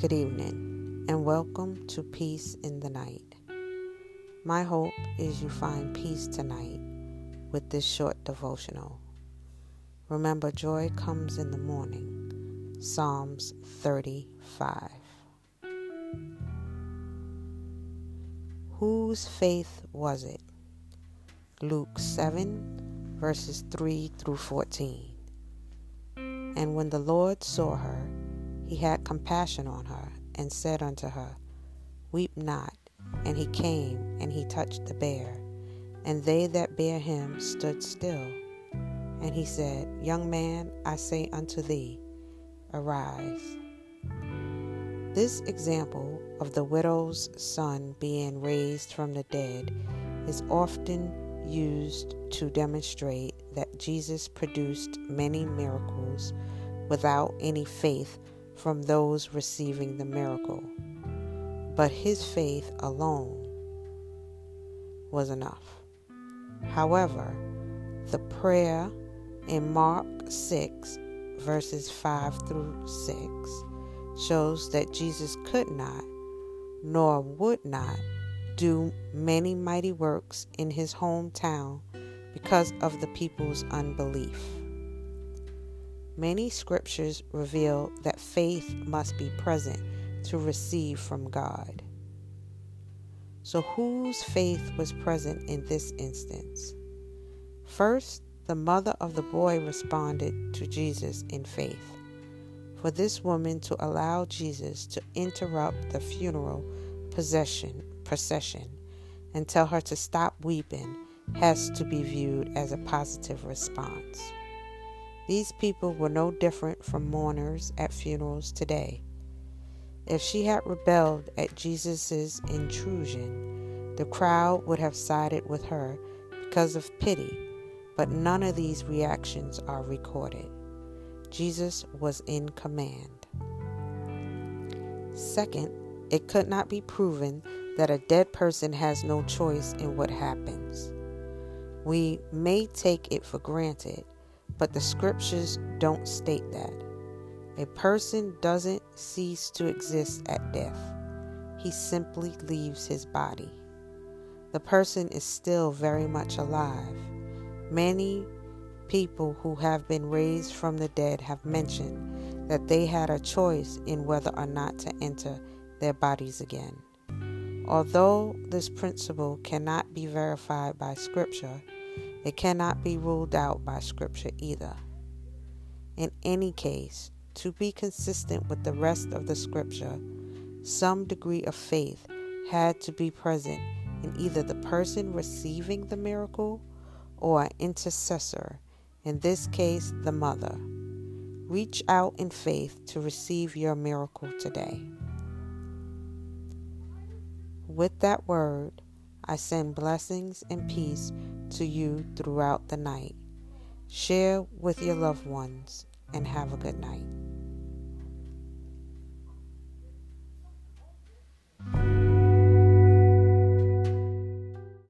Good evening, and welcome to Peace in the Night. My hope is you find peace tonight with this short devotional. Remember, joy comes in the morning. Psalms 35. Whose faith was it? Luke 7, verses 3 through 14. And when the Lord saw her, he had compassion on her, and said unto her, Weep not. And he came, and he touched the bier, and they that bare him stood still. And he said, Young man, I say unto thee, arise. This example of the widow's son being raised from the dead is often used to demonstrate that Jesus produced many miracles without any faith from those receiving the miracle. But his faith alone was enough. However, the prayer in Mark 6, verses 5 through 6, shows that Jesus could not, nor would not, do many mighty works in his hometown because of the people's unbelief. Many scriptures reveal that faith must be present to receive from God. So, whose faith was present in this instance? First, the mother of the boy responded to Jesus in faith. For this woman to allow Jesus to interrupt the funeral possession, procession and tell her to stop weeping has to be viewed as a positive response. These people were no different from mourners at funerals today. If she had rebelled at Jesus' intrusion, the crowd would have sided with her because of pity, but none of these reactions are recorded. Jesus was in command. Second, it could not be proven that a dead person has no choice in what happens. We may take it for granted but the scriptures don't state that. A person doesn't cease to exist at death, he simply leaves his body. The person is still very much alive. Many people who have been raised from the dead have mentioned that they had a choice in whether or not to enter their bodies again. Although this principle cannot be verified by Scripture, it cannot be ruled out by Scripture either. In any case, to be consistent with the rest of the Scripture, some degree of faith had to be present in either the person receiving the miracle or an intercessor, in this case, the mother. Reach out in faith to receive your miracle today. With that word, I send blessings and peace to you throughout the night. Share with your loved ones and have a good night.